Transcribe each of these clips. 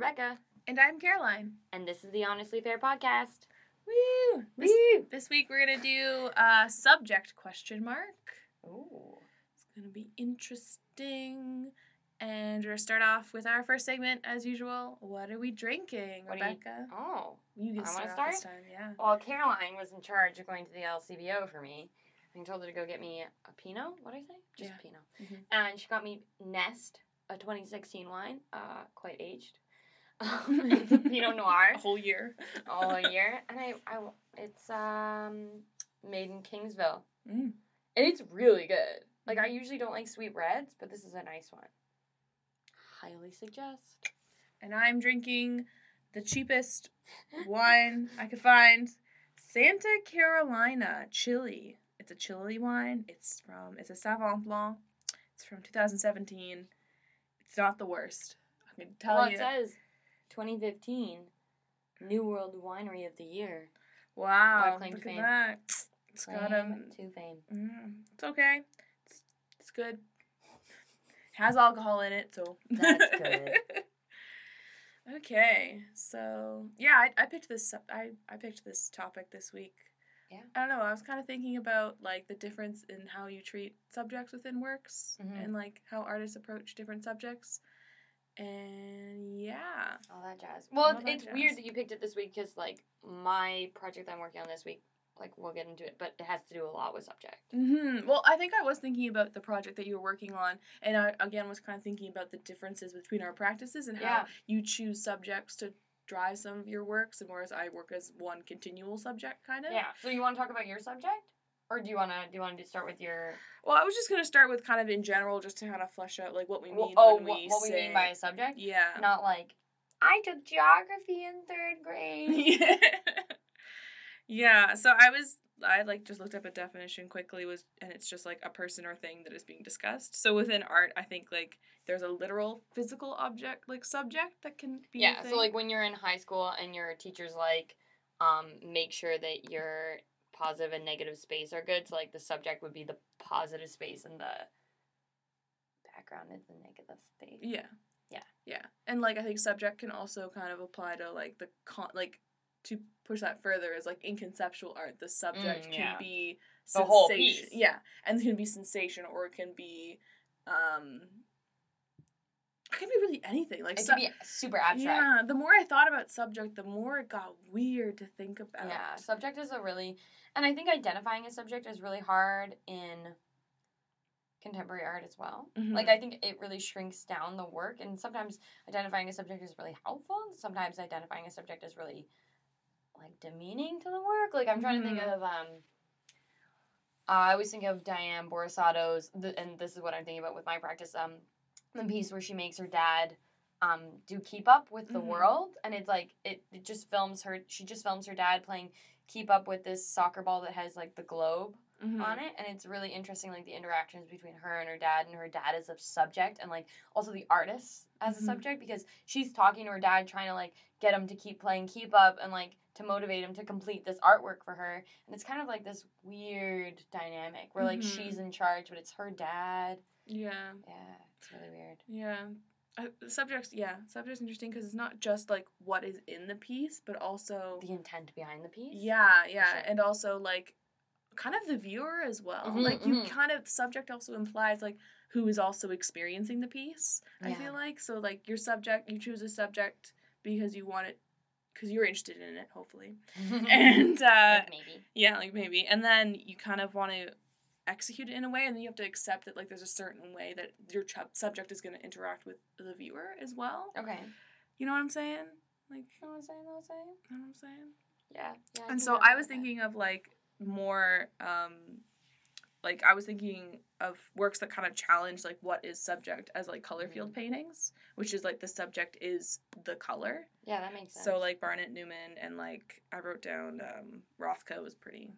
Rebecca, And I'm Caroline. and this is the Honestly Fair podcast. Woo! This, Woo! this week we're gonna do a subject question mark. Ooh. It's gonna be interesting. And we're gonna start off with our first segment as usual. What are we drinking, What do you- Rebecca? Oh. You, can I wanna start, this time, yeah. Well, Caroline was in charge of going to the LCBO for me. I told her to go get me a Pinot. What did I say? Just Yeah. Pinot. Mhm. And she got me Nest, a 2016 wine, uh, quite aged. It's a Pinot Noir. A whole year. all year, and I, I, it's um made in Kingsville, Mm. and it's really good. Like I usually don't like sweet reds, but this is a nice one. Highly suggest. And I'm drinking the cheapest wine I could find. Santa Carolina Chile. It's a Chile wine. It's from it's a Savant Blanc. It's from 2017. It's not the worst. I can tell well, you. it says 2015 New World Winery of the Year. wow, claim look fame. at that. It's got Claim um. to fame. Mm, it's okay. It's, it's good. Has alcohol in it, so That's good. okay, so yeah, I, I picked this. I I picked this topic this week. Yeah. I don't know. I was kind of thinking about like the difference in how you treat subjects within works, Mhm. and like how artists approach different subjects. And yeah, All that jazz. Well, it's, it's weird that you picked it this week because like my project I'm working on this week, like we'll get into it, but it has to do a lot with subject. hmm Well, I think I was thinking about the project that you were working on, and I again was kind of thinking about the differences between our practices and how you choose subjects to drive some of your works, and whereas I work as one continual subject, kind of. Yeah. So you want to talk about your subject, or do you want to do you want to start with your Well, I was just gonna start with kind of in general, just to kind of flesh out like what we mean oh when what, we what we say. mean by a subject? yeah. Not like I took geography in third grade. yeah. yeah. So I was I like just looked up a definition quickly was and it's just like a person or thing that is being discussed. So within art, I think like there's a literal physical object like subject that can be yeah. So like when you're in high school and your teacher's like, um, make sure that your positive and negative space are good. So like the subject would be the positive space and the background is the negative space. Yeah. Yeah. Yeah. And like I think subject can also kind of apply to like the con like to push that further is like in conceptual art the subject Mm, can yeah. be The whole piece. Yeah. And it can be sensation or it can be um it can be really anything. Like It could be super abstract. Yeah, the more I thought about subject, the more it got weird to think about. Yeah, subject is a really, and I think identifying a subject is really hard in contemporary art as well. Mhm. Like I think it really shrinks down the work, and sometimes identifying a subject is really helpful. Sometimes identifying a subject is really like demeaning to the work. Like I'm trying to think Mhm. of um. I always think of Diane Borsato's, the, and this is what I'm thinking about with my practice. Um, the piece where she makes her dad um do keep up with the Mhm. world and it's like it, it just films her she just films her dad playing keep up with this soccer ball that has like the globe Mhm. on it and it's really interesting like the interactions between her and her dad and her dad as a subject and like also the artist as a Mhm. subject because she's talking to her dad trying to like get him to keep playing keep up and like to motivate him to complete this artwork for her and it's kind of like this weird dynamic where like she's in charge but it's her dad Yeah. yeah it's really weird Yeah. Uh, subjects, yeah, subject's interesting because it's not just like what is in the piece, but also the intent behind the piece yeah, yeah, sure. and also like kind of the viewer as well. Mhm, like you mhm. kind of subject also implies like who is also experiencing the piece. I feel like so like your subject, you choose a subject because you want it because you're interested in it, hopefully, and uh, like maybe yeah, like maybe, and then you kind of want to execute it in a way, and then you have to accept that like there's a certain way that your ch- subject is going to interact with the viewer as well. okay You know what I'm saying? Like, know what I'm saying know what I'm saying you know what I'm saying? yeah, yeah I and so I behind was that. thinking of like more um like I was thinking of works that kind of challenge like what is subject as like color Mm-hmm. field paintings, which is like the subject is the color. yeah that makes sense So like Barnett Newman and like I wrote down um Rothko was pretty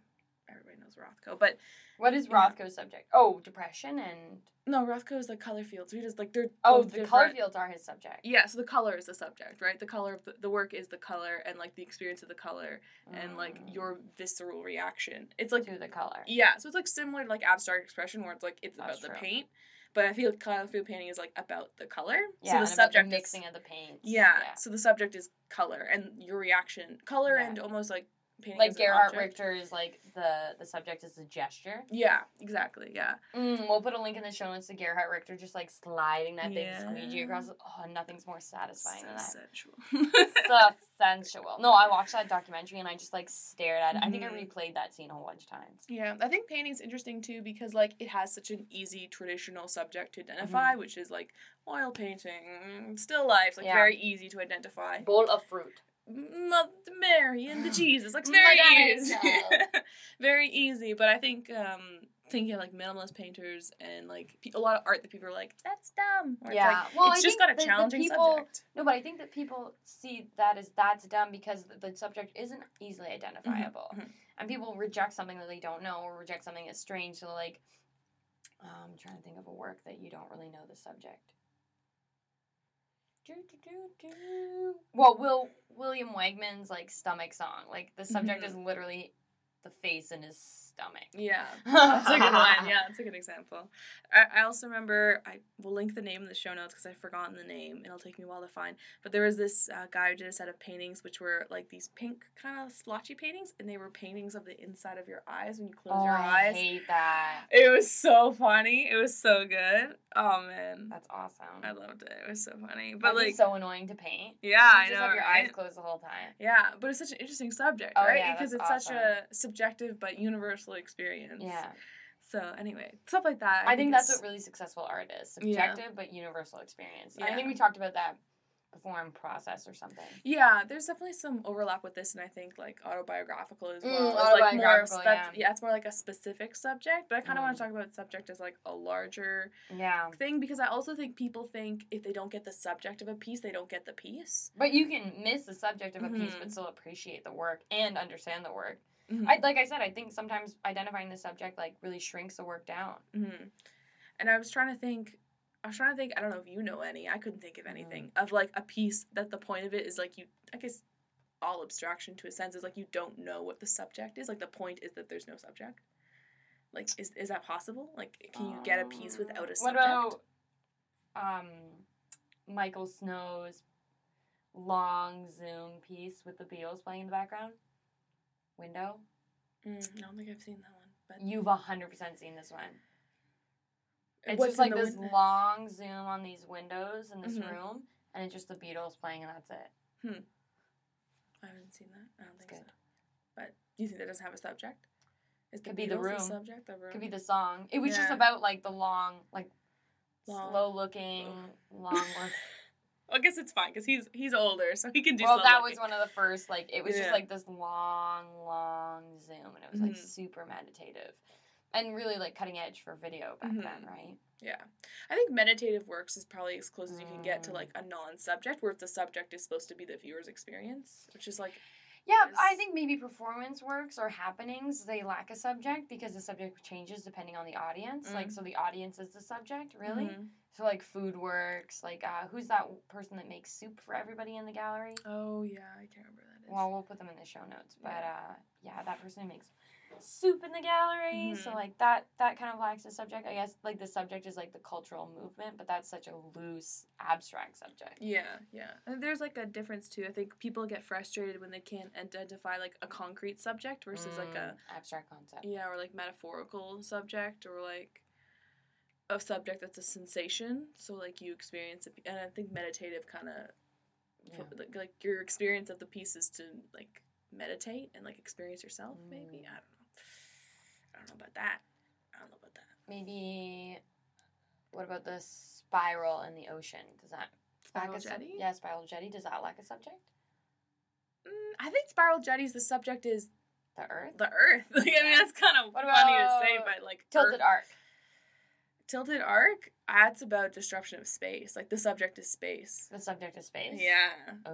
everybody knows Rothko. But What is Yeah. Rothko's subject? Oh, depression and no, Rothko is like color fields. We just like they're oh, the color fields are his subject. Yeah, so the color is the subject, right? The color of the, the work is the color and like the experience of the color and like Mm. your visceral reaction. It's like to the color. Yeah, so it's like similar to like abstract expression where it's like it's That's about the paint, But I feel color field painting is like about the color. Yeah, so the about subject the is- mixing of the paints. yeah, So the subject is color and your reaction, color Yeah. and almost like. Like Gerhard. Richter is like the the subject is a gesture. Yeah, exactly. Yeah. Mm, we'll put a link in the show notes to Gerhard Richter just like sliding that big squeegee across. Oh, nothing's more satisfying than that. So sensual. so sensual. No, I watched that documentary and I just like stared at it. I think I Mhm. replayed that scene a whole bunch of times. Yeah, I think painting's interesting too because like it has such an easy traditional subject to identify, which is like oil painting, still life, like Yeah. very easy to identify. Bowl of fruit. Mother Mary and the Jesus, Looks very easy, very easy. But I think um thinking of, like minimalist painters and like a lot of art that people are like that's dumb. Or it's Yeah. like, well, it's I just got a the- the challenging people, subject. No, but I think that people see that as that's dumb because the, the subject isn't easily identifiable, mhm. and people reject something that they don't know or reject something that's strange. So like, um, I'm trying to think of a work that you don't really know the subject. Well, Will William Wegman's like stomach song, like the subject Mhm. is literally the face in his stomach. Yeah, that's a good one. Yeah, that's a good example. I, I also remember I will link the name in the show notes because I've forgotten the name it'll take me a while to find. But there was this uh, guy who did a set of paintings which were like these pink kind of splotchy paintings, and they were paintings of the inside of your eyes when you close oh, your I eyes. I hate that. It was so funny. It was so good. Oh man, That's awesome. I loved it. It was so funny. But But like so annoying to paint. yeah, You I just know. have your right? eyes closed the whole time. Yeah, but it's such an interesting subject, Oh, right? yeah, because it's that's such a subjective but universal experience. Yeah. So anyway, stuff like that. I, think that's what really successful art is. Yeah. Subjective but universal experience. I think we talked about that before in process or something. Yeah, there's definitely some overlap with this, and I think like autobiographical as Mm, well. Like more of autobiographical, yeah. yeah, it's more like a specific subject. But I kind of want Mm. to talk about subject as like a larger Yeah. thing because I also think people think if they don't get the subject of a piece, they don't get the piece. But you can miss the subject of a piece Mhm. but still appreciate the work and understand the work. Mhm. I like I said, I think sometimes identifying the subject like really shrinks the work down. hmm And I was trying to think. I was trying to think. I don't know if you know any. I couldn't think of anything Mm. of like a piece that the point of it is like you. I guess all abstraction to a sense is like you don't know what the subject is. Like the point is that there's no subject. Like is is that possible? Like can you get a piece without a subject? What about um Michael Snow's long zoom piece with the Beatles playing in the background? Window? Mm, I don't think I've seen that one. But You've hundred percent seen this one. It's What's just like this win- long zoom on these windows in this Mhm. room, and it's just the Beatles playing, and that's it. Hmm. I haven't seen that. I don't It's think good. so. But do you think that doesn't have a subject? Is Could be the room. subject? The room. Could be the song. It was just about like the long, like Long. slow looking, long I guess it's fine because he's he's older, so he can do. well, that looking. was one of the first. Like it was just like this long, long zoom, and it was like Mhm. super meditative, and really like cutting edge for video back Mhm. then, right? Yeah, I think meditative works is probably as close as you can get to Mm. like a non-subject, where the subject is supposed to be the viewer's experience, which is like Yeah, I think maybe performance works or happenings they lack a subject because the subject changes depending on the audience. Like Mm. so, the audience is the subject, really. Mhm. So like food works. Like uh, who's that person that makes soup for everybody in the gallery? Oh yeah, I can't remember who that is. Well, we'll put them in the show notes. But Yeah. uh, yeah, that person makes soup in the gallery. So Mhm. like that that kind of lacks a subject. I guess like the subject is like the cultural movement, but that's such a loose, abstract subject. Yeah, yeah. And there's like a difference too. I think people get frustrated when they can't identify like a concrete subject versus like a Mm, abstract concept. yeah, or like metaphorical subject or like a subject that's a sensation. So like you experience it, and I think meditative kind of Yeah. like, like your experience of the piece is to like meditate and like experience yourself. Maybe Mm. I don't know. I don't know about that. I don't know about that. Maybe what about the spiral in the ocean? Does that Spiral a sub- jetty. yeah, spiral jetty. Does that lack a subject? Mm, I think spiral jetties. The subject is The Earth. the Earth. Like, I mean, Yeah. that's kind of What funny to say, but like Tilted Earth- Arc. tilted arc. That's about disruption of space. Like the subject is space. The subject is space. Yeah,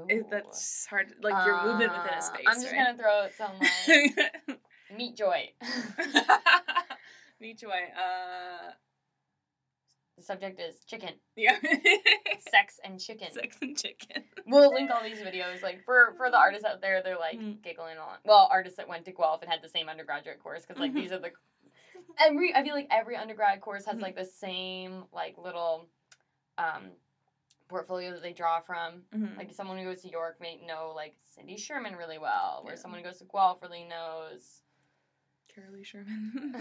it, that's hard. Like your movement within Uh, a space. I'm just right? gonna throw out some like meat joy. Meat Joy. Uh, the subject is chicken, yeah. sex, and chicken. Sex and chicken. We'll link all these videos. Like for for the artists out there, they're like Mm. giggling on. Well, artists that went to Guelph and had the same undergraduate course because like Mhm. these are the every I feel like every undergrad course has Mhm. like the same like little um portfolio that they draw from. Mhm. Like someone who goes to York may know like Cindy Sherman really well, where Yeah. someone who goes to Guelph really knows. Carolee Sherman.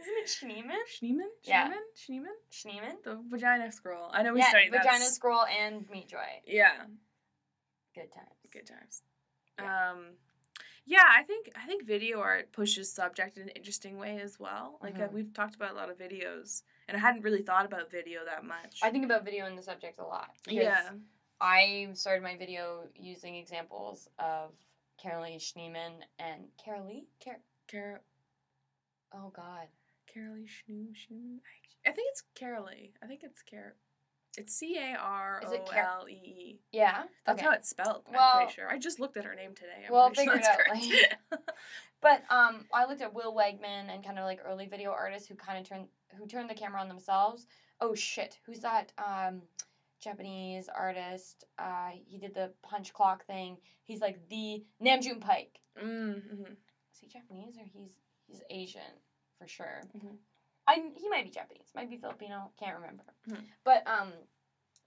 Isn't it Schneemann? Schneemann? Yeah. Schneemann? Schneemann? The vagina scroll. I know we yeah, studied that. Vagina Scroll and Meat Joy. Yeah. Good times. Good times. Yeah. Um yeah, I think I think video art pushes subject in an interesting way as well. Like uh, Mhm. we've talked about a lot of videos, and I hadn't really thought about video that much. I think about video and the subject a lot. yeah, I started my video using examples of Carolee Schneemann and Carolee? Car- Car- oh God. Carolee Schneemann. I think it's Carolee. I think it's Car. It's C A R O L E E. Yeah. That's okay. how it's spelled. I'm Well- pretty sure. I just looked at her name today. I'm Well, pretty sure it out, correct. But um, I looked at Will Wegman and kind of like early video artists who kind of turned who turned the camera on themselves. Oh shit, who's that? Um, Japanese artist. Uh, he did the punch clock thing. He's like the Nam June Paik. mm-hmm. Is he Japanese or he's he's Asian for sure? Mhm. I he might be Japanese, might be Filipino, can't remember. Mhm. But um,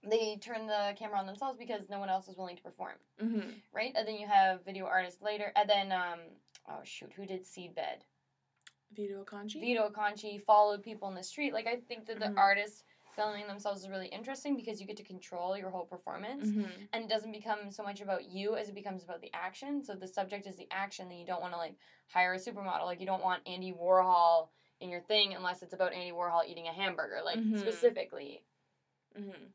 they turned the camera on themselves because no one else was willing to perform, Mm-hmm. right? And then you have video artists later, and then um, oh shoot, who did Seedbed? Vito Acconci. Vito Acconci followed people in the street. Like I think that the Mhm. artists filming themselves is really interesting because you get to control your whole performance. Mm-hmm. And it doesn't become so much about you as it becomes about the action. So the subject is the action, then you don't want to like hire a supermodel. Like you don't want Andy Warhol in your thing unless it's about Andy Warhol eating a hamburger, like Mhm. specifically. Mm-hmm.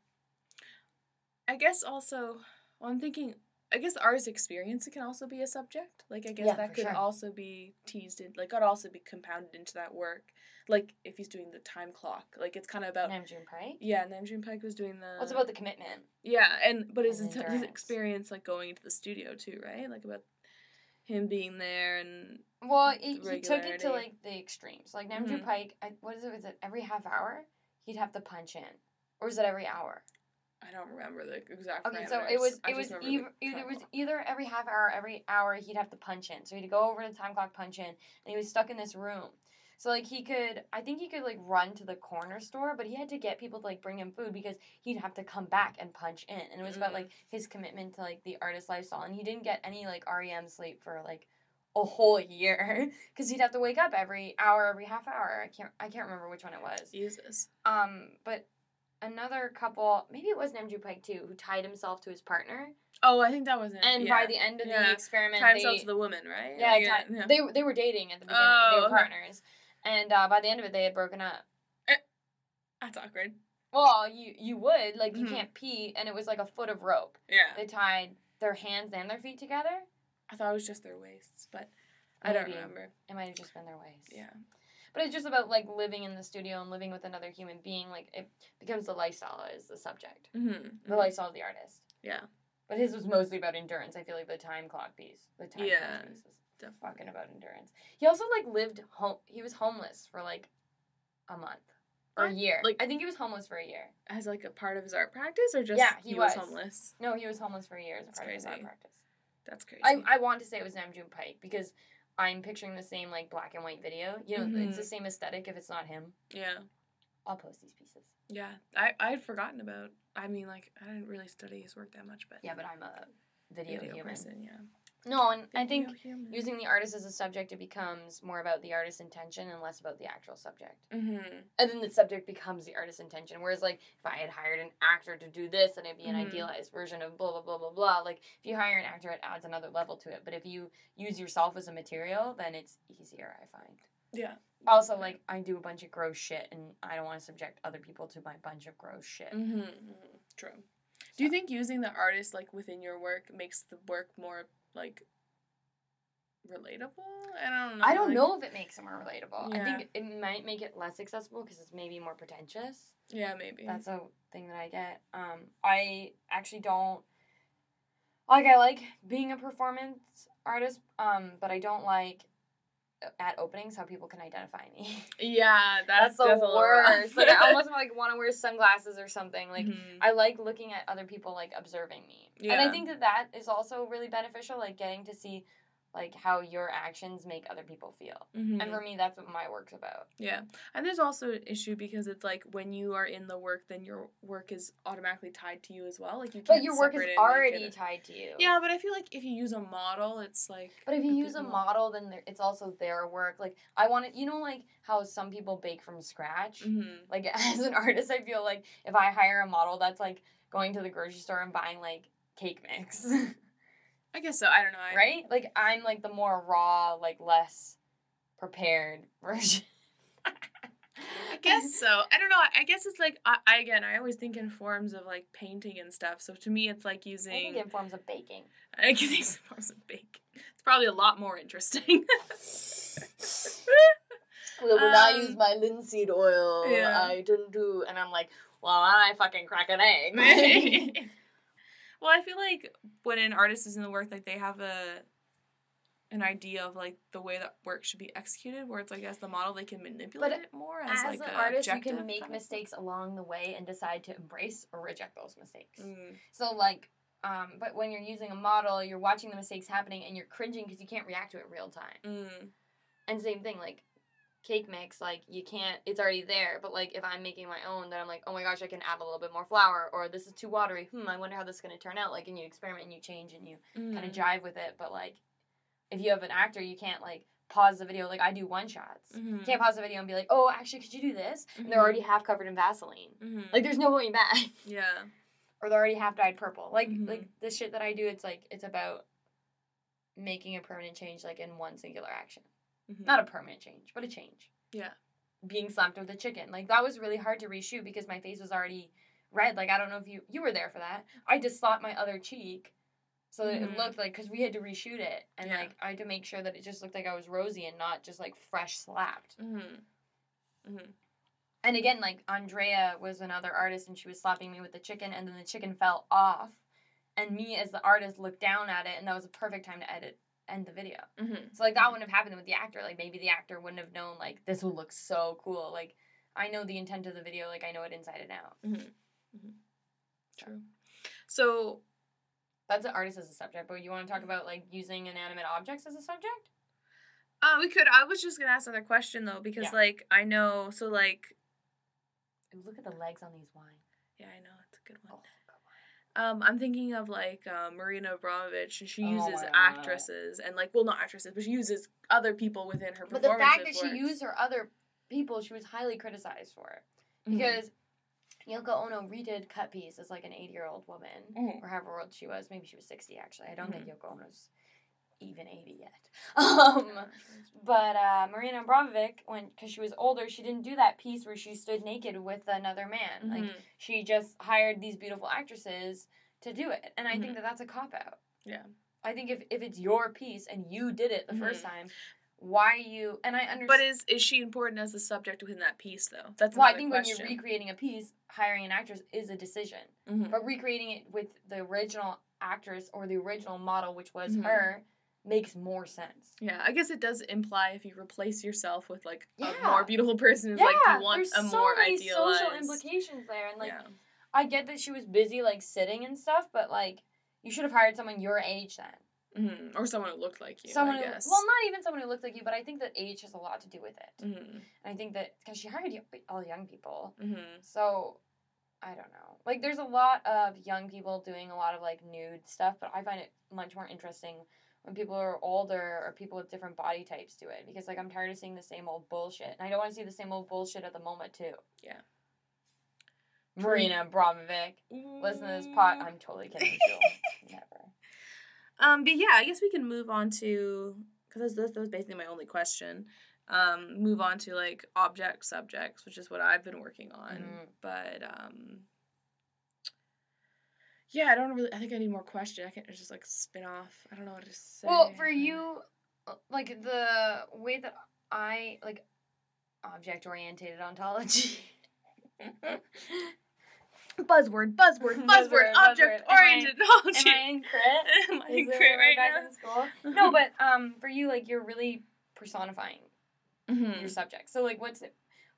I guess also, well, I'm thinking. I guess artist experience can also be a subject. Like I guess Yeah, that could sure. also be teased in. Like could also be compounded into that work. Like if he's doing the time clock. Like it's kind of about. Nam June Paik. Yeah, Nam June Paik was doing the. What's about the commitment? Yeah, and but his and his experience like going into the studio too, right? Like about him being there and Well, it, he took it to like the extremes. Like Nam June Mhm. Paik, I, what is it? Was it every half hour? He'd have to punch in, or is it every hour? I don't remember the exact. Okay, so it was it was either, remember the either time was either every half hour, every hour he'd have to punch in. So he'd go over to the time clock, punch in, and he was stuck in this room. So like he could, I think he could like run to the corner store, but he had to get people to like bring him food because he'd have to come back and punch in, and it was about Mm. like his commitment to like the artist lifestyle, and he didn't get any like REM sleep for like a whole year because he'd have to wake up every hour, every half hour. I can't, I can't remember which one it was. Jesus. Um, but another couple, maybe it was Nam June Paik too, who tied himself to his partner, Oh, I think that was it. and yeah. by the end of Yeah. the experiment, tied they, himself to the woman, right? yeah, yeah. they they were dating at the beginning. Oh, they were okay. And uh, by the end of it, they had broken up. That's awkward. Well, you you would like you Mhm. can't pee, and it was like a foot of rope. Yeah. They tied their hands and their feet together. I thought it was just their waists, but I don't remember. It might have just been their waist. Yeah. But it's just about like living in the studio and living with another human being. Like it becomes the lifestyle as the subject, Mm-hmm. the lifestyle of the artist. Yeah. But his was mostly about endurance. I feel like the time clock piece, the time Yeah, punch piece, was definitely. fucking about endurance. He also like lived home. He was homeless for like a month or a year. Like- I think he was homeless for a year. As like a part of his art practice, or just Yeah, he was. was. homeless. No, he was homeless for a year as a That's part of his art crazy. practice. That's crazy. I, I want to say it was Nam June Paik because I'm picturing the same like black and white video. You know, it's Mhm. the same aesthetic. If it's not him, yeah. I'll post these pieces. Yeah. I I had forgotten about. I mean, like I didn't really study his work that much, but Yeah, but I'm a video, video human. person. Yeah. No, and I think using the artist as a subject, it becomes more about the artist's intention and less about the actual subject. Mm-hmm. and then the subject becomes the artist's intention. Whereas, like, if I had hired an actor to do this, then it'd be an Mhm. idealized version of blah blah blah blah blah. Like, if you hire an actor, it adds another level to it. But if you use yourself as a material, then it's easier. I find. Yeah. Also, like, I do a bunch of gross shit, and I don't want to subject other people to my bunch of gross shit. Mm-hmm. True. Do you think using the artist like within your work makes the work more like relatable? I don't know. I don't like- know if it makes it more relatable. I think it might make it less accessible because it's maybe more pretentious. Yeah, maybe. That's a thing that I get. Um, I actually don't like. I like being a performance artist, um, but I don't like at openings how people can identify me. yeah, that's, That's the that's a little rough. worst. like I almost like want to wear sunglasses or something. Like Mhm. I like looking at other people like observing me, yeah. and I think that that is also really beneficial. Like getting to see like how your actions make other people feel. Mhm. And for me, that's what my work's about. Yeah. And there's also an issue because it's like when you are in the work, then your work is automatically tied to you as well. Like you can't But your work is separate it and make already tied to you. Yeah, but I feel like if you use a model, it's like. But if you a use a more- model, then it's also their work. Like I want to, you know, like how some people bake from scratch. Mhm. Like as an artist, I feel like if I hire a model, that's like going to the grocery store and buying like cake mix, I guess so. I don't know. I, right? Like I'm like the more raw, like less prepared version. I guess so. I don't know. I I guess it's like I, I again. I always think in forms of like painting and stuff. So to me, it's like I using. think in forms of baking. I guess these forms of bake. It's probably a lot more interesting. Well, when I Um, use my linseed oil, yeah. I didn't do, and I'm like, well, I fucking crack an egg? Well, I feel like when an artist is in the work, like they have a an idea of like the way that work should be executed, where it's like as the model they can manipulate But it more as, As like an artist, you can make of- mistakes along the way and decide to embrace or reject those mistakes. Mm, So like, um, but when you're using a model, you're watching the mistakes happening and you're cringing because you can't react to it real time. mm, And same thing, like cake mix, like you can't. It's already there. But like if I'm making my own, then I'm like, oh my gosh, I can add a little bit more flour, or this is too watery. Hmm, I wonder how this is gonna turn out. Like, and you experiment and you change and you kind of mm, jive with it. But like, if you have an actor, you can't like pause the video. Like I do one shots. You mhm, can't pause the video and be like, oh, actually, could you do this? And they're already half covered in Vaseline. mhm. Like, there's no going back. yeah. or they're already half dyed purple. Like Mhm. like the shit that I do, it's like it's about making a permanent change like in one singular action. Mhm. Not a permanent change, but a change. Yeah. Being slapped with a chicken. Like that was really hard to reshoot because my face was already red. Like I don't know if you you were there for that. I just slapped my other cheek so that Mhm. it looked like cuz we had to reshoot it and Yeah. like I had to make sure that it just looked like I was rosy and not just like fresh slapped. Mhm. Mhm. And again, like Andrea was another artist and she was slapping me with the chicken and then the chicken fell off. And me as the artist looked down at it and that was a perfect time to edit end the video. Mhm. So like that wouldn't have happened with the actor. Like maybe the actor wouldn't have known like this would look so cool. Like I know the intent of the video, like I know it inside and out. Mhm. Mhm. True. So That's an artist as a subject, but you want to talk about like using inanimate objects as a subject? Uh, we could. I was just gonna ask another question though, because Yeah. like I know, so like, Ooh, look at the legs on these wine. yeah, I know it's a good one. Oh, Um, I'm thinking of like uh, Marina Abramovic, and she Oh uses God. actresses and like, well, not actresses, but she uses other people within her But the fact that she used her other people, she was highly criticized for it. Mhm. because Yoko Ono redid Cut Piece as like an 80 year old woman, Mhm. or however old she was. Maybe she was 60 actually. I don't think Mm-hmm. Yoko Ono's even 80 yet. Um, but uh, Marina Abramovic, when because she was older, she didn't do that piece where she stood naked with another man. Like Mhm. she just hired these beautiful actresses to do it, and I Mhm. think that that's a cop out. Yeah. I think if if it's your piece and you did it the first Mhm. time, why you and I understand. But is is she important as a subject within that piece though? That's well, I think question. when you're recreating a piece, hiring an actress is a decision. Mhm. But recreating it with the original actress or the original model, which was Mhm. her, makes more sense. Yeah, I guess it does imply if you replace yourself with like a more beautiful person, it's yeah, like you want there's a so more many idealized. social implications there, and like yeah. I get that she was busy like sitting and stuff, but like you should have hired someone your age then. hmm Or someone who looked like you. someone I who, well, not even someone who looked like you, but I think that age has a lot to do with it. hmm And I think that because she hired all young people, hmm So I don't know. Like there's a lot of young people doing a lot of like nude stuff, but I find it much more interesting when people are older or people with different body types do it because like I'm tired of seeing the same old bullshit. And I don't want to see the same old bullshit at the moment too. Yeah. Marina Abramovic. Listen to this pot. I'm totally kidding. Never. Um, but yeah, I guess we can move on to because that was basically my only question. Um, move on to like object subjects, which is what I've been working on. Mhm. But um, yeah, I don't really. I think I need more question. I can't just like spin off. I don't know what to say. Well, for you, uh, like the way that I like object oriented ontology. buzzword, buzzword, buzzword, Buzzword, object buzzword. Am I- oriented Am. I in crit? Am I in crit right back now? in school? No, but um, for you, like you're really personifying Mhm. your subject. So like, what's it?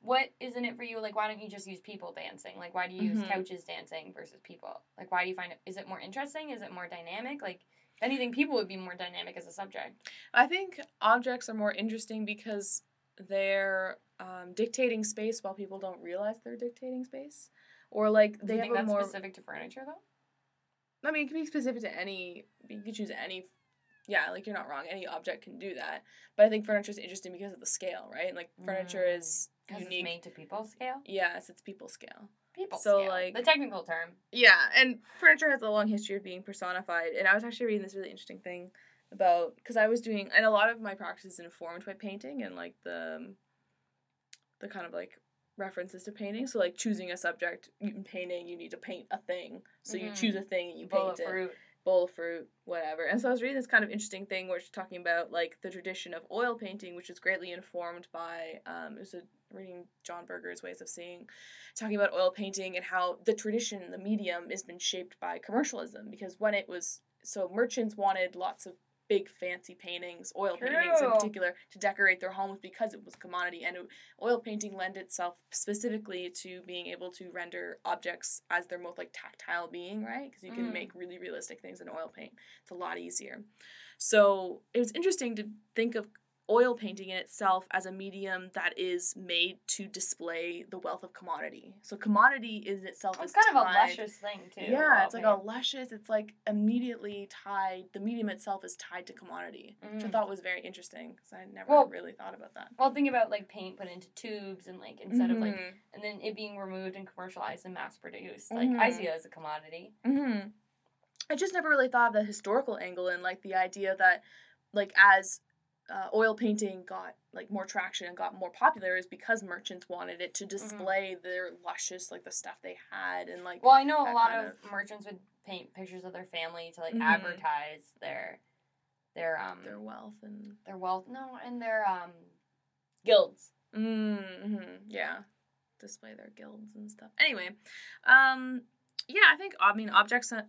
What isn't it for you? Like, why don't you just use people dancing? Like, why do you use Mhm. couches dancing versus people? Like, why do you find it? Is it more interesting? Is it more dynamic? Like, If anything, people would be more dynamic as a subject. I think objects are more interesting because they're um, dictating space while people don't realize they're dictating space, or like they have think a that's more. specific to furniture though? I mean, it can be specific to any. You could choose any. Yeah, like you're not wrong. Any object can do that, but I think furniture is interesting because of the scale, right? Like furniture Mm. is Because it's unique. made to people scale. Yes, it's people scale. People So, scale. like- the technical term. Yeah, and furniture has a long history of being personified. And I was actually reading this really interesting thing about because I was doing, and a lot of my practice is informed by painting and like the the kind of like references to painting. So like choosing a subject in painting, you need to paint a thing. So you Mhm. choose a thing and you Bowl paint it. fruit. Bowl fruit, whatever. And so I was reading this kind of interesting thing where she's talking about like the tradition of oil painting, which is greatly informed by um, it was a reading John Berger's ways of seeing, talking about oil painting and how the tradition, the medium, has been shaped by commercialism because when it was so merchants wanted lots of big fancy paintings, oil paintings in particular, to decorate their homes because it was a commodity and oil painting lent itself specifically to being able to render objects as their most like tactile being, right? Because you can Mm. make really realistic things in oil paint. It's a lot easier. So it was interesting to think of oil painting in itself as a medium that is made to display the wealth of commodity. So commodity is itself It's is kind of a luscious thing too. Yeah, it's like a luscious. It's like immediately tied. The medium itself is tied to commodity, which I Mm. thought was very interesting because I never Well- really thought about that. Well, think about like paint put into tubes and like instead of like Mhm. and then it being removed and commercialized and mass produced. Like I Mhm. see it as a commodity. hmm I just never really thought of the historical angle and like the idea that, like, as uh, oil painting got like more traction and got more popular, is because merchants wanted it to display their luscious like the stuff they had and like. Well, I know a lot kind of, merchants would paint pictures of their family to like Mhm. advertise their their um their wealth and their wealth. No, and their um guilds. mm-hmm, yeah, display their guilds and stuff. Anyway, um, yeah, I think I mean object su-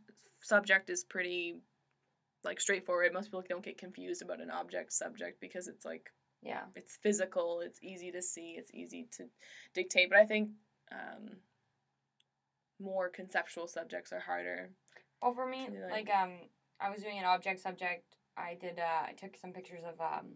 subject is pretty like straightforward. Most people don't get confused about an object subject because it's like Yeah. it's physical, it's easy to see, it's easy to dictate. But I think um, more conceptual subjects are harder. Well, for me, like like- um, I was doing an object subject. I did. Uh, I took some pictures of um,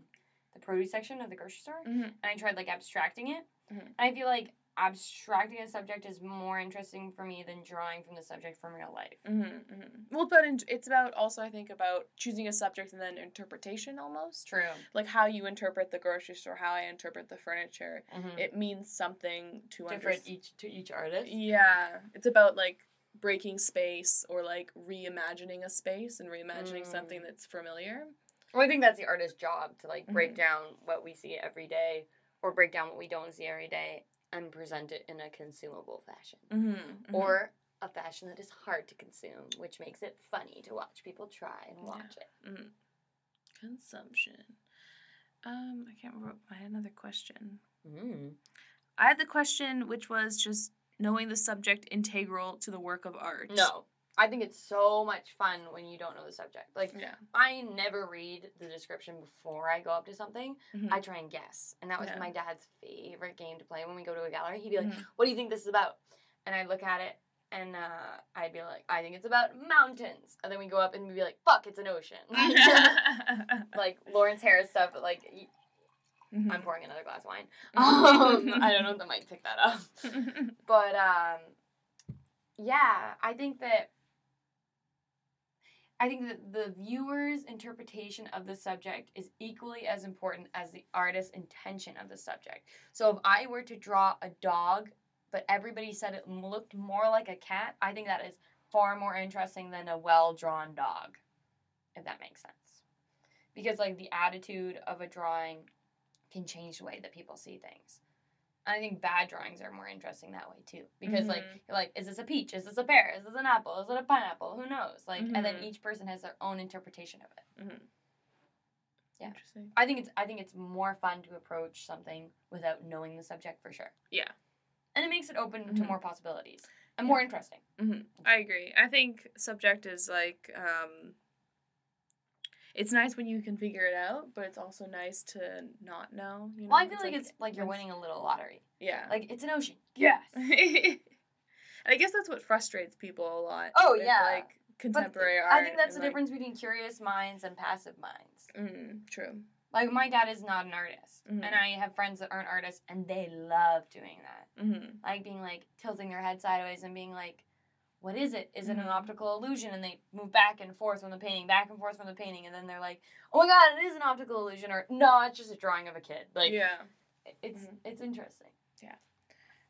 the produce section of the grocery store, Mm-hmm. and I tried like abstracting it. Mhm. And I feel like abstracting a subject is more interesting for me than drawing from the subject from real life. Mm-hmm, mm-hmm. Well, but in, it's about also I think about choosing a subject and then interpretation almost. True. Like how you interpret the grocery store, how I interpret the furniture. Mm-hmm. It means something to Different understand. each to each artist. Yeah, it's about like breaking space or like reimagining a space and reimagining something Mm. that's familiar. Well, I think that's the artist's job to like break Mhm. down what we see every day, or break down what we don't see every day, and present it in a consumable fashion, Mm-hmm. or a fashion that is hard to consume, which makes it funny to watch people try and Yeah. watch it. Mm. Consumption. Um, I can't remember. I had another question. Mm. I had the question which was just knowing the subject integral to the work of art. No, I think it's so much fun when you don't know the subject. Like Yeah. I never read the description before I go up to something. Mhm. I try and guess, and that was Yeah. my dad's favorite game to play when we go to a gallery. He'd be like, Mhm. "What do you think this is about?" And I'd look at it, and uh, I'd be like, "I think it's about mountains." And then we go up, and we'd be like, "Fuck, it's an ocean." like Lawren Harris stuff. but, Like Mhm. I'm pouring another glass of wine. Um, I don't know if that might pick that up, but um, yeah, I think that. I think that the viewer's interpretation of the subject is equally as important as the artist's intention of the subject. So if I were to draw a dog, but everybody said it looked more like a cat, I think that is far more interesting than a well drawn dog, if that makes sense. Because, like, the attitude of a drawing can change the way that people see things. I think bad drawings are more interesting that way too. Because like Mhm. you're like, is this a peach? Is this a pear? Is this an apple? Is it a pineapple? Who knows? Like and then Mhm. each person has their own interpretation of it. Mhm. Yeah. Interesting. I think it's I think it's more fun to approach something without knowing the subject for sure. Yeah. And it makes it open to Mhm. more possibilities and more interesting. hmm I agree. I think subject is like um it's nice when you can figure it out, but it's also nice to not know. You know? Well, I feel like, it's like you're winning a little lottery. Yeah. Like it's an ocean. Yes. and I guess that's what frustrates people a lot. Oh, with, yeah. Like contemporary but art. I think that's the like- difference between curious minds and passive minds. Mm, true. Like my dad is not an artist, Mhm. and I have friends that aren't artists, and they love doing that. Mm-hmm. Like being like tilting their head sideways and being like, "What is it? Is it an Mhm. optical illusion?" And they move back and forth from the painting, back and forth from the painting, and then they're like, "Oh my god, it is an optical illusion," or "No, it's just a drawing of a kid." Like yeah. it- it's Mhm. it's interesting.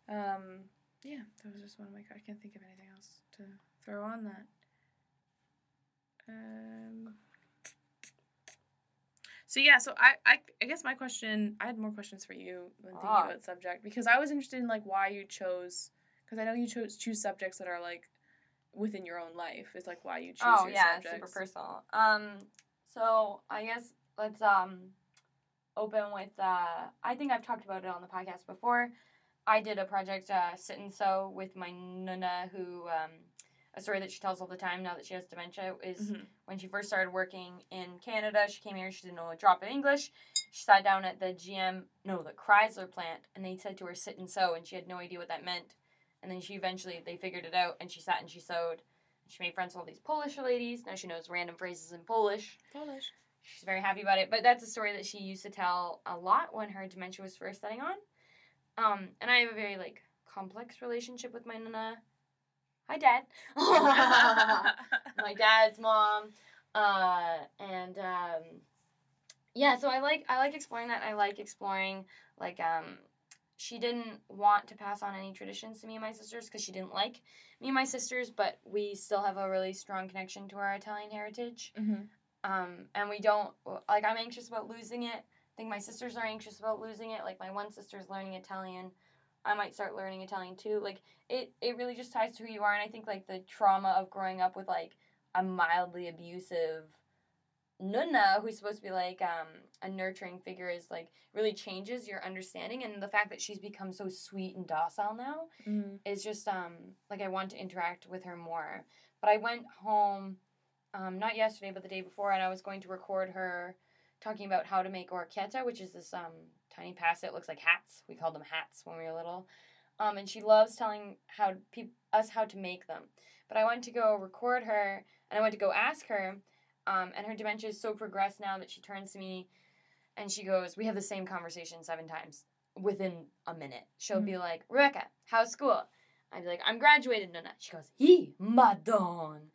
Um, yeah, that was just one of my. I can't think of anything else to throw on that. Um. So yeah, so I, I I guess my question I had more questions for you when thinking Ah. about subject because I was interested in like why you chose because I know you chose choose subjects that are like within your own life is like why you choose oh your yeah, subjects. super personal. Um, so I guess let's um open with uh I think I've talked about it on the podcast before. I did a project uh, sit and sew with my nana who um a story that she tells all the time now that she has dementia is Mhm. when she first started working in Canada. She came here, she didn't know a drop of English. She sat down at the GM, no, the Chrysler plant, and they said to her, sit and sew, and she had no idea what that meant. And then she eventually, they figured it out, and she sat and she sewed. She made friends with all these Polish ladies. Now she knows random phrases in Polish. Polish. She's very happy about it. But that's a story that she used to tell a lot when her dementia was first setting on. Um, and I have a very like complex relationship with my nana. Hi, dad. my dad's mom. Uh, and um, yeah, so I like I like exploring that. I like exploring like um, she didn't want to pass on any traditions to me and my sisters because she didn't like me and my sisters, but we still have a really strong connection to our Italian heritage. Mhm. Um, and we don't like I'm anxious about losing it. I think my sisters are anxious about losing it. Like my one sister's learning Italian. I might start learning Italian too. Like it, it really just ties to who you are and I think like the trauma of growing up with like a mildly abusive nunna who's supposed to be like um, a nurturing figure is like really changes your understanding and the fact that she's become so sweet and docile now Mhm. is just um like I want to interact with her more. But I went home um not yesterday but the day before and I was going to record her talking about how to make orchetta, which is this um tiny pasta. It looks like hats. We called them hats when we were little. Um and she loves telling how peop- us how to make them. But I went to go record her and I went to go ask her um and her dementia is so progressed now that she turns to me and she goes, "We have the same conversation seven times within a minute." She'll be like, "Rebecca, how's school?" I'd be like, "I'm graduated, Nana." She goes, "He, madon."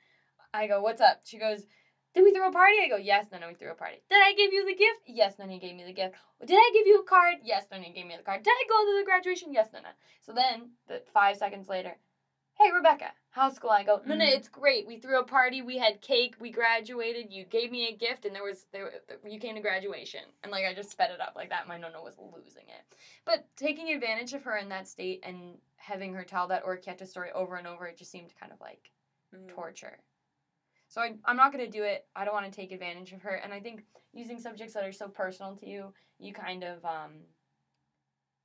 I go, "What's up?" She goes, "Did we throw a party?" I go, "Yes, Nana, we threw a party." Did I give you the gift? Yes, Nana gave me the gift. Did I give you a card? Yes, Nana gave me the card. Did I go to the graduation? Yes, Nana. So then, the five seconds later, hey Rebecca, how's school? I go, no, no, Mhm. it's great. We threw a party, we had cake, we graduated. You gave me a gift, and there was there you came to graduation, and like I just sped it up like that. My nonna was losing it, but taking advantage of her in that state and having her tell that Orchietta story over and over, it just seemed kind of like Mhm. torture. So I, I'm not gonna do it. I don't want to take advantage of her, and I think using subjects that are so personal to you, you kind of um.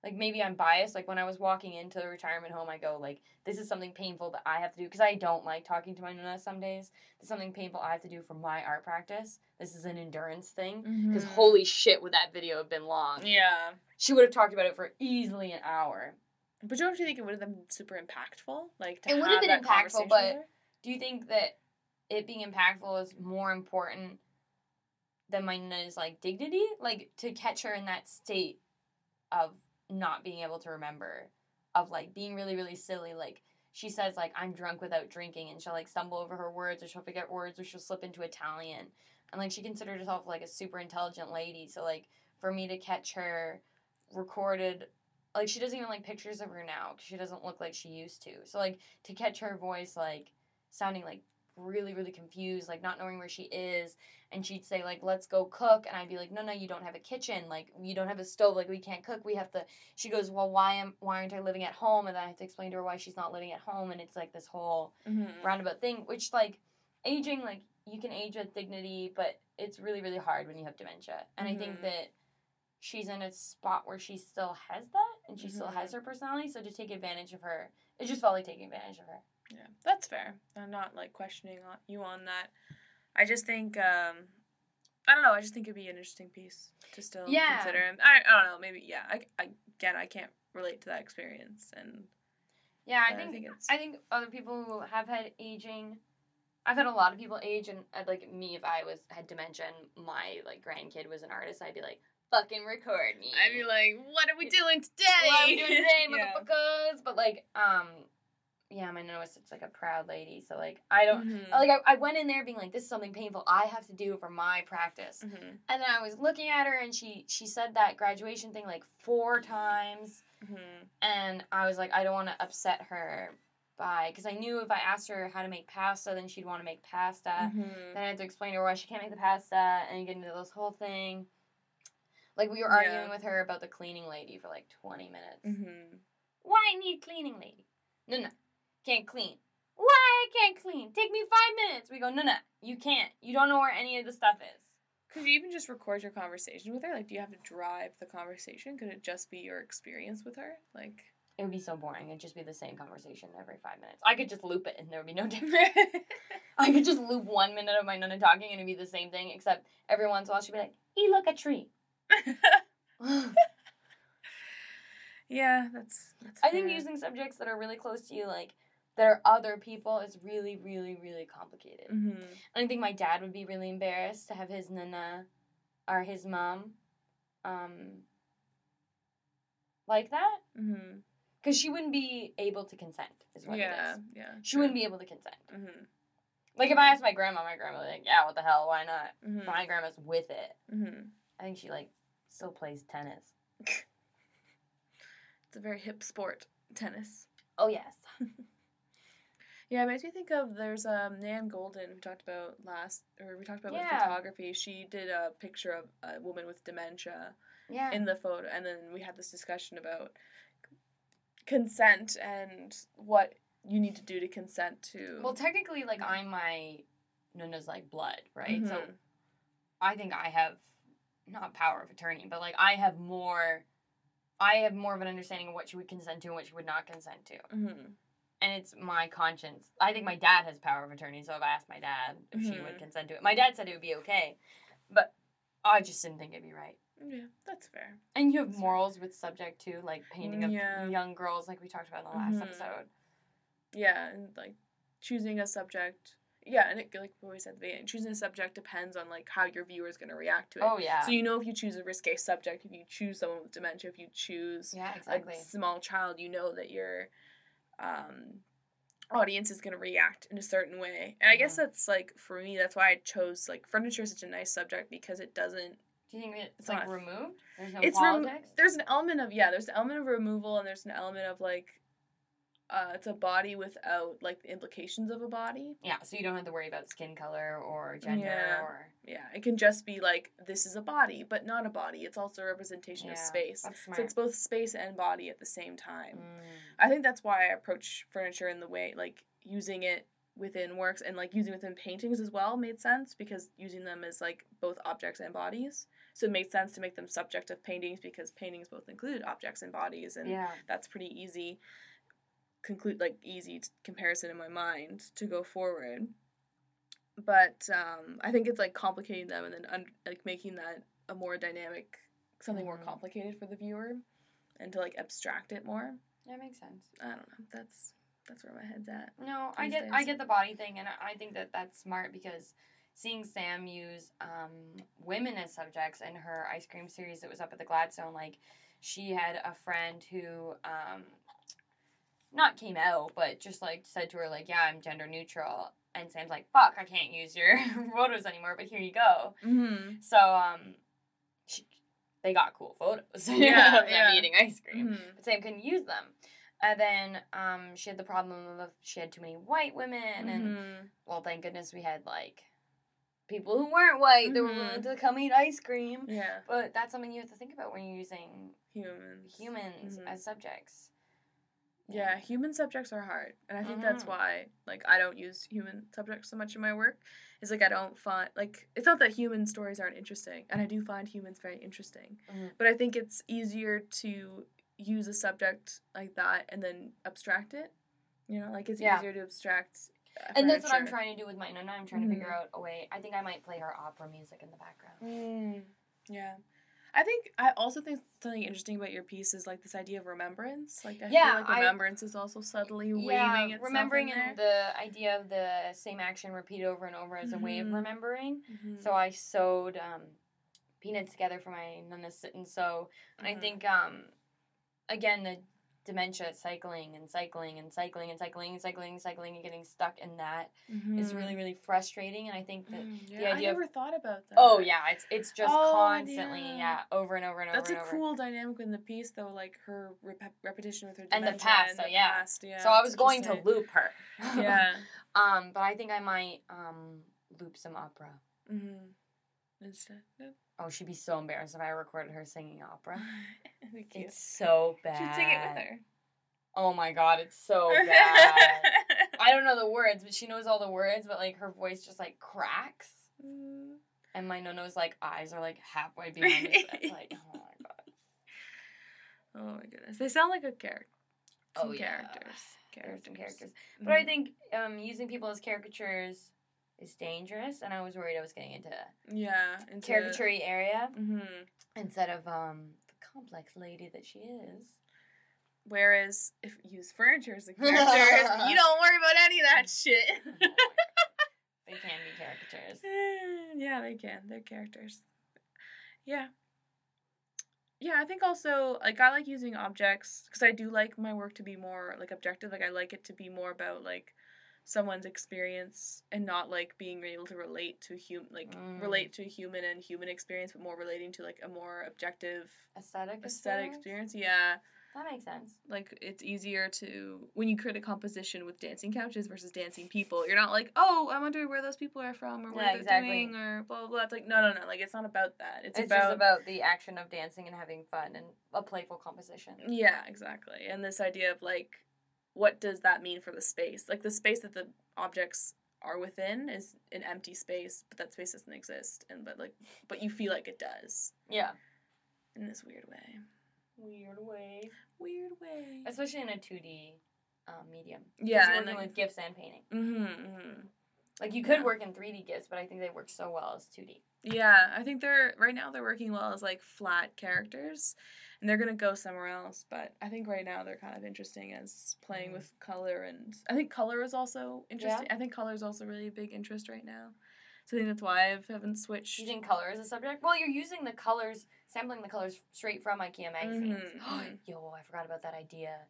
Like maybe I'm biased. Like when I was walking into the retirement home, I go like, "This is something painful that I have to do because I don't like talking to my nana some days. This is something painful I have to do for my art practice. This is an endurance thing because Mhm. holy shit, would that video have been long? Yeah. She would have talked about it for easily an hour. But don't you think it would have been super impactful? Like to It would have been impactful, but-? Do you think that it being impactful is more important than my nana's like dignity? Like to catch her in that state of not being able to remember, of like being really, really silly. Like she says like I'm drunk without drinking and she'll like stumble over her words or she'll forget words or she'll slip into Italian. And like she considered herself like a super intelligent lady. So like for me to catch her recorded like she doesn't even like pictures of her now 'cause she doesn't look like she used to. So like to catch her voice like sounding like really really confused like not knowing where she is. And she'd say like let's go cook. And i'd be like no no you don't have a kitchen. Like you don't have a stove. Like we can't cook. We have to she goes well why am why aren't i living at home? And then i have to explain to her why she's not living at home. And it's like this whole Mhm. roundabout thing which like aging like you can age with dignity but it's really really hard when you have dementia. And i think Mhm. that she's in a spot where she still has that and she still Mhm. has her personality. So to take advantage of her it just felt like taking advantage of her Yeah, that's fair. I'm not like questioning you on that. I just think um I don't know. I just think it'd be an interesting piece to still Yeah. consider. I, I don't know. Maybe yeah. I, I again I can't relate to that experience, and yeah i think think it's I think other people who have had aging I've had a lot of people age, and uh, like me, if I was had dementia and my like grandkid was an artist, I'd be like, fucking record me. I'd be like, what are we doing today? what are we doing today, Yeah. motherfuckers? But like, um, yeah, my nana was such like a proud lady, so like I don't. Mhm. Like I, I went in there being like, this is something painful I have to do for my practice, Mhm. and then I was looking at her, and she she said that graduation thing like four times, Mhm. and I was like, I don't want to upset her by because I knew if I asked her how to make pasta, then she'd want to make pasta. Mhm. Then I had to explain to her why she can't make the pasta and get into this whole thing. Like we were Yeah. arguing with her about the cleaning lady for like twenty minutes. Mhm. Why need cleaning lady? No, no, can't clean. Why I can't clean? Take me five minutes. We go, no, no, you can't. You don't know where any of the stuff is. Could you even just record your conversation with her? Like, do you have to drive the conversation? Could it just be your experience with her? Like, It would be so boring. It'd just be the same conversation every five minutes. I could just loop it and there would be no difference. I could just loop one minute of my nana talking and it'd be the same thing, except every once in a while she'd be like, "E look a tree." yeah, that's. that's I think using subjects that are really close to you, like that are other people, is really, really, really complicated. Mhm. I think my dad would be really embarrassed to have his nana or his mom, um, like that, Mhm. because she wouldn't be able to consent. Is what Yeah, it is. yeah. She wouldn't be able to consent. Mhm. Like if I asked my grandma, my grandma would be like, "Yeah, what the hell? Why not?" Mhm. My grandma's with it. Mhm. I think she like still plays tennis. It's a very hip sport, tennis. Oh yes. Yeah, it makes me think of there's um Nan Goldin we talked about last or we talked about with photography. She did a picture of a woman with dementia Yeah. in the photo and then we had this discussion about consent and what you need to do to consent to well, technically, like I'm my nana's like blood, right? So Mhm. I think I have not power of attorney, but like I have more. I have more of an understanding of what she would consent to and what she would not consent to, Mhm. And it's my conscience. I think my dad has power of attorney, so if I asked my dad if she would Mhm. consent to it, my dad said it would be okay, but I just didn't think it'd be right. Yeah, that's fair. And you have That's morals with subject too, like painting of Yeah. young girls, like we talked about in the last Mhm. episode. Yeah, and like choosing a subject. Yeah, and it like we said at the beginning, choosing a subject depends on like how your viewer is going to react to it. Oh yeah. So you know if you choose a risque subject, if you choose someone with dementia, if you choose yeah, exactly. a small child, you know that your um, audience is going to react in a certain way. And I guess that's like for me, that's why I chose like furniture is such a nice subject because it doesn't. Do you think it's, It's like not- removed? There's no it's rem- politics. there's an element of yeah, there's an element of removal and there's an element of like. Uh, it's a body without like the implications of a body. yeah, so you don't have to worry about skin color or gender Yeah. or Yeah, it can just be like this is a body, but not a body. It's also a representation yeah, of space. That's smart. So it's both space and body at the same time. Mm. I think that's why I approach furniture in the way like using it within works and like using it within paintings as well made sense because using them as like both objects and bodies. So it made sense to make them subject of paintings because paintings both include objects and bodies and yeah. that's pretty easy conclude like easy t- comparison in my mind to go forward. But um I think it's like complicating them and then un- like making that a more dynamic something more Mhm. complicated for the viewer and to like abstract it more. That makes sense. I don't know. That's that's where my head's at. No, I get I get the body thing, and I I think that that's smart because seeing Sam use um, women as subjects in her ice cream series that was up at the Gladstone, like she had a friend who um, not came out, but just like said to her like, "Yeah, I'm gender neutral," and Sam's like, "Fuck, I can't use your photos anymore, but here you go." Mm-hmm. So um, she, they got cool photos. Yeah, of them yeah. eating ice cream Mm-hmm. but Sam couldn't use them. And then um, she had the problem of she had too many white women, and Mm-hmm. well, thank goodness we had like people who weren't white that were willing to come eat ice cream. Yeah, But that's something you have to think about when you're using humans. humans Mhm. as subjects. Yeah, human subjects are hard, and I think that's Mhm. why like I don't use human subjects so much in my work. Is like I don't find like it's not that human stories aren't interesting, and I do find humans very interesting. Mhm. But I think it's easier to use a subject like that and then abstract it. You know, like it's Yeah. easier to abstract. And that's what I'm trying to do with my Nana. I'm trying to figure Mhm. out a way. I think I might play her opera music in the background. Mm, yeah. I think I also think something interesting about your piece is like this idea of remembrance. Like I Yeah, feel like I- remembrance is also subtly yeah, waving itself remembering in and the idea of the same action repeated over and over as a way of Mhm. remembering. Mhm. So I sewed um, peanuts together for my nana sit and sew, and I Mhm. think um, again the dementia cycling and cycling and cycling and cycling and cycling and cycling and getting stuck in that is Mhm. really really frustrating. And I think that Mm, yeah, the I idea of- never thought about that. oh yeah, it's it's just Oh, constantly yeah. yeah. over and over and over That's a cool dynamic in the piece, though. Like her rep- repetition with her And the past, and so the yeah. past, yeah. so I was going to loop her. yeah. um, but I think I might um loop some opera. Mm-hmm. Instead, no. Oh, she'd be so embarrassed if I recorded her singing opera. It's so bad. She'd sing it with her. Oh my god, it's so bad. I don't know the words, but she knows all the words, but like her voice just like cracks. Mm. And my nono's like eyes are like halfway behind his head. Like, oh my god. oh my goodness, they sound like a character. Oh, Some yeah. characters. Some characters. Mhm. But I think um, using people as caricatures is dangerous, and I was worried I was getting into yeah, into, caricature area hmm instead of um, the complex lady that she is. Whereas if you use furniture as a character, you don't worry about any of that shit. they can be caricatures. yeah, they can. They're characters. Yeah. Yeah, I think also like I like using objects because I do like my work to be more like objective. Like I like it to be more about like someone's experience and not like being able to relate to human like Mm. relate to human and human experience, but more relating to like a more objective Aesthetic. aesthetic experience? experience. Yeah, That makes sense. like it's easier to when you create a composition with dancing couches versus dancing people. You're not like, oh, I wonder where those people are from or what Yeah, they're exactly. doing or blah blah blah. It's like no, no, no. Like it's not about that. It's, It's, about, just about the action of dancing and having fun and a playful composition. yeah, exactly. And this idea of like, what does that mean for the space? Like the space that the objects are within is an empty space, but that space doesn't exist. And but like, but you feel like it does Yeah. in this weird way. Weird way. Weird way. Especially in a 2D um, medium. 'Cause Yeah, you're and working like- with GIFs and painting. Mm-hmm, mm-hmm. Like you could Yeah. work in 3D GIFs, but I think they work so well as 2D. Yeah, I think they're right now they're working well as like flat characters, and they're gonna go somewhere else. But I think right now they're kind of interesting as playing Mhm. with color, and I think color is also interesting. I think color is also really a big interest right now. So I think that's why I haven't switched. Using color as a subject. Well, you're using the colors, sampling the colors straight from IKEA magazines. Mhm, mhm. Yo, I forgot about that idea.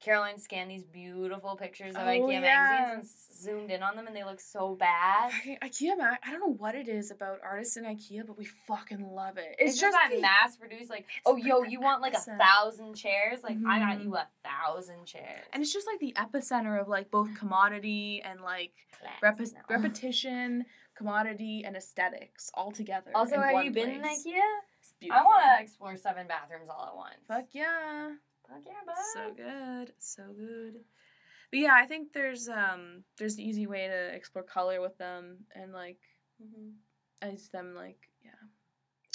Caroline scanned these beautiful pictures of Oh, IKEA yeah. magazines and zoomed in on them, and they look so bad. I- IKEA, ma- I don't know what it is about artists in IKEA, but we fucking love it. It's, It's, just, that the- mass produced, like, oh, yo, you want like a thousand chairs? Like, I got Mhm. you a thousand chairs. and it's just like the epicenter of like both commodity and like Class repet- repetition, commodity, and aesthetics all together. Also, in have one you been in. IKEA? It's I want to explore seven bathrooms all at once. Fuck yeah. Fuck yeah, bud. So good. So good. But yeah, I think there's um there's an easy way to explore color with them and like Mhm. as them like yeah.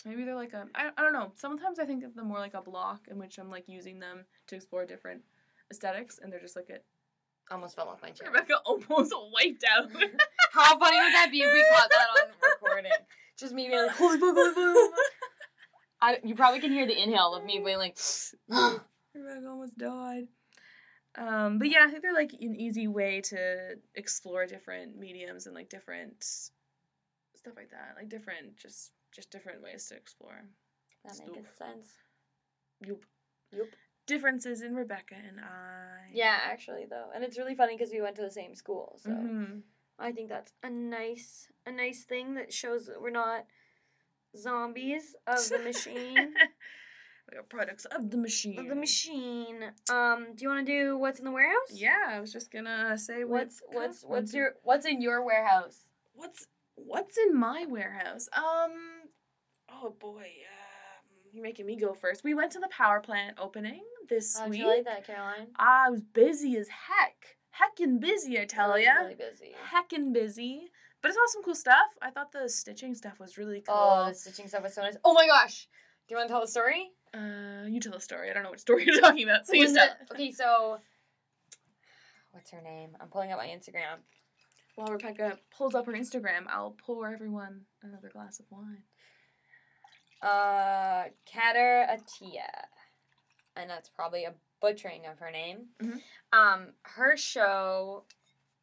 Maybe they're like a I, I don't know. Sometimes I think of them more like a block in which I'm like using them to explore different aesthetics and they're just like a Almost fell off my chair. Rebecca almost wiped out. How funny would that be if we caught that on recording? Just me being like, holy fuck, holy fuck. I, you probably can hear the inhale of me being like, Rebecca almost died. Um, but yeah, I think they're like an easy way to explore different mediums and like different stuff like that, like different just just different ways to explore. that Stoof. makes sense. Yup. Yup. Differences in Rebecca and I. Yeah, actually though, and it's really funny because we went to the same school, so Mhm. I think that's a nice, a nice thing that shows that we're not zombies of the machine. Products of the machine. of the machine. Um, do you want to do what's in the warehouse? Yeah, I was just gonna say what What's what's what what's your what's in your warehouse? what's what's in my warehouse? Um, oh boy, um, you're making me go first. We went to the power plant opening this How'd week. you like that, Caroline? I was busy as heck, heckin' busy, I tell I ya, Really busy. heckin' busy. But it's all some cool stuff. I thought the stitching stuff was really cool. Oh, the stitching stuff was so nice. Oh my gosh! Do you want to tell the story? Uh, you tell the story. I don't know what story you're talking about. So you tell. it- okay, so what's her name? I'm pulling up my Instagram. While Rebecca pulls up her Instagram, I'll pour everyone another glass of wine. Uh, Kader Atia, and that's probably a butchering of her name. Mhm. Um, her show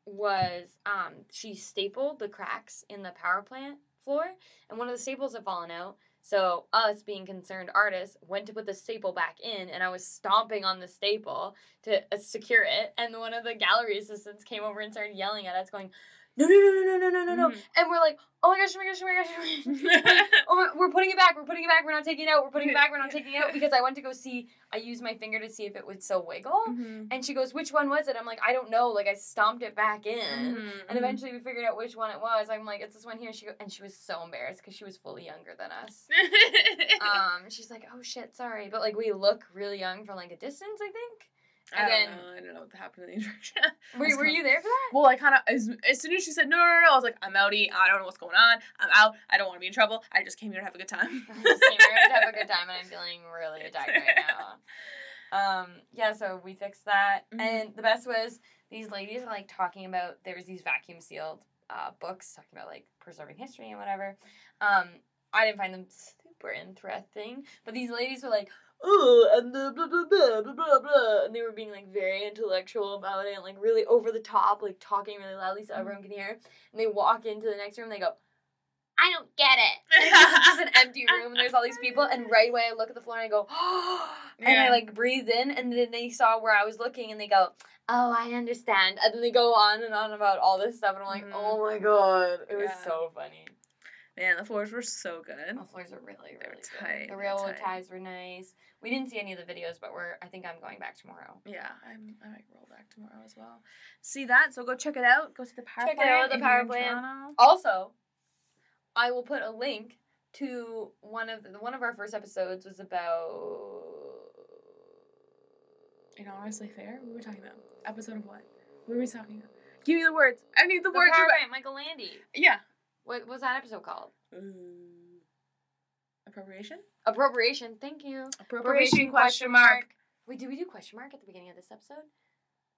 was um she stapled the cracks in the power plant floor, and one of the staples had fallen out. So us, being concerned artists, went to put the staple back in, and I was stomping on the staple to uh, secure it. And one of the gallery assistants came over and started yelling at us, going, "No, no, no, no, no, no, no, no, no!" Mhm. And we're like, "Oh my gosh, oh my gosh, oh my gosh!" Oh my gosh. Oh, my- we're putting it back. We're putting it back. We're not taking it out. We're putting it back. We're not taking it out because I went to go see. I used my finger to see if it would still wiggle, Mhm. and she goes, "Which one was it?" I'm like, "I don't know." Like I stomped it back in, Mhm, and mhm. eventually we figured out which one it was. I'm like, "It's this one here." She go, and she was so embarrassed because she was fully younger than us. Um, she's like, "Oh shit, sorry," but like we look really young from like a distance. I think. I and don't then- know. I don't know what happened in the introduction. Were, were kinda- you there for that? Well, I kind of as, as soon as she said no, no, no, no, I was like, I'm outie. I don't know what's going on. I'm out. I don't want to be in trouble. I just came here to have a good time. I just came here to have a good time, and I'm feeling really attacked right now. Um, yeah, so we fixed that, Mhm. and the best was these ladies were like talking about there was these vacuum sealed uh, books talking about like preserving history and whatever. Um, I didn't find them super interesting, but these ladies were like, oh, and the blah blah blah blah blah blah, and they were being like very intellectual about it, and like really over the top, like talking really loudly so Mhm. everyone can hear. And they walk into the next room, and they go. I don't get it. It's just an empty room, and there's all these people. And right away, I look at the floor and I go, oh, and I like breathe in, and then they saw where I was looking, and they go, "Oh, I understand." And then they go on and on about all this stuff, and I'm like, Mhm. "Oh my god, it was Yeah. so funny." Man, the floors were so good. The floors are really, They were really tight, good. The railroad tight. ties were nice. We didn't see any of the videos, but we're. I think I'm going back tomorrow. Yeah, I'm, I might roll back tomorrow as well. See that? So go check it out. Go see the power Check plant. out, the power plant. Also, I will put a link to one of the, one of our first episodes was about. In honestly fair, what were we talking about? Episode of what? What were we talking about? Give me the words. I need the, The words. Power Plant, Michael Landy. Yeah. What was that episode called? Appropriation. Appropriation. Thank you. Appropriation question mark. Wait, did we do question mark at the beginning of this episode?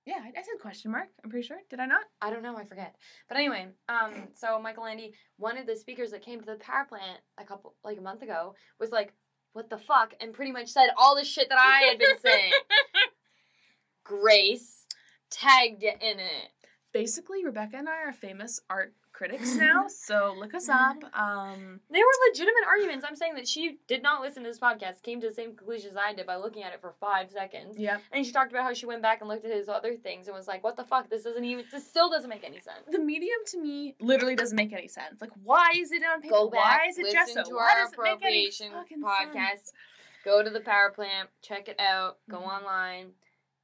Yeah, I, I said question mark. I'm pretty sure. Did I not? I don't know. I forget. But anyway, um, so Michael Landy, one of the speakers that came to the power plant a couple, like a month ago, was like, "What the fuck?" and pretty much said all the shit that I had been saying. Grace tagged in it. Basically, Rebecca and I are famous art critics now, so look us up. Um, There were legitimate arguments. I'm saying that she did not listen to this podcast, came to the same conclusion as I did by looking at it for five seconds. Yeah. And she talked about how she went back and looked at his other things and was like, "What the fuck? This doesn't even. This still doesn't make any sense." The medium to me literally doesn't make any sense. Like, why is it on paper? Go back, why is it listen gesso? to why our does it make any appropriation podcast. sense? Go to the power plant, check it out, go Mhm. online.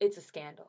It's a scandal.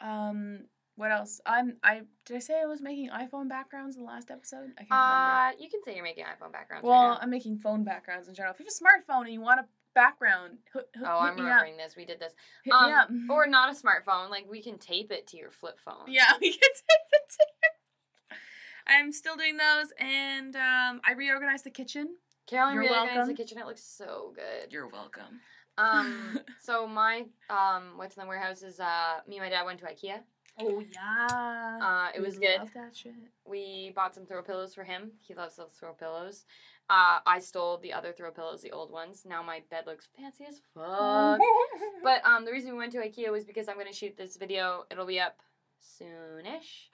Um, what else? I'm. I did I say I was making iPhone backgrounds in the last episode? I can't remember. Uh, you can say you're making iPhone backgrounds. Well, right. I'm making phone backgrounds in general. If you have a smartphone and you want a background, hook, hook, oh, I'm remembering this. We did this. Hit Um. Or not a smartphone. Like we can tape it to your flip phone. Yeah, we can take the ticket. I'm still doing those, and um, I reorganized the kitchen. Caroline You're really organized the kitchen. It looks so good. You're welcome. Um, so my um, what's in the warehouse is uh, me and my dad went to IKEA. Oh yeah. Uh, it We was good. Love that shit. We bought some throw pillows for him. He loves those throw pillows. Uh, I stole the other throw pillows, the old ones. Now my bed looks fancy as fuck. But um, the reason we went to IKEA was because I'm gonna shoot this video. It'll be up soonish.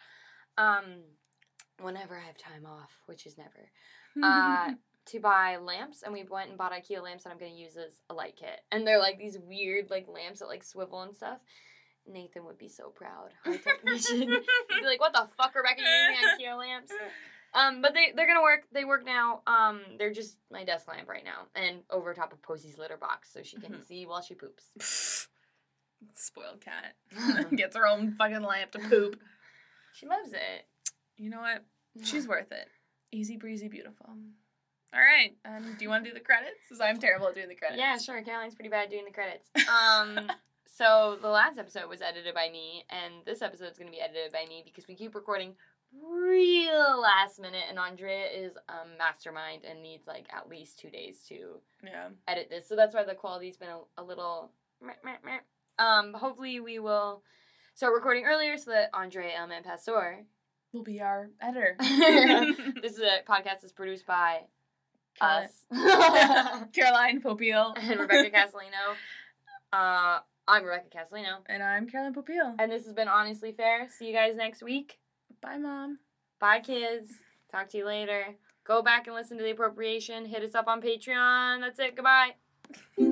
Um, whenever I have time off, which is never. Uh, to buy lamps, and we went and bought IKEA lamps that I'm gonna use as a light kit. And they're like these weird like lamps that like swivel and stuff. Nathan would be so proud. Our technician. He'd be like, "What the fuck, Rebecca? You're using IKEA lamps?" Um, but they they're gonna work. They work now. Um, they're just my desk lamp right now, and over top of Posey's litter box, so she can Mhm. see while she poops. Spoiled cat gets her own fucking lamp to poop. She loves it. You know what? She's worth it. Easy breezy, beautiful. All right. Um, do you want to do the credits? Because I'm terrible at doing the credits. Yeah, sure. Caroline's pretty bad at doing the credits. Um, so the last episode was edited by me, and this episode is going to be edited by me because we keep recording real last minute, and Andrea is a mastermind and needs like at least two days to Yeah. edit this. So that's why the quality's been a, a little. meh, meh, meh. Um, hopefully we will start recording earlier so that Andrea Elman Pastor. Will be our editor. this is a podcast that's produced by us. Caroline Popiel. and Rebecca Castellino. Uh, I'm Rebecca Castellino. And I'm Caroline Popiel. And this has been Honestly Fair. See you guys next week. Bye, Mom. Bye, kids. Talk to you later. Go back and listen to the appropriation. Hit us up on Patreon. That's it. Goodbye.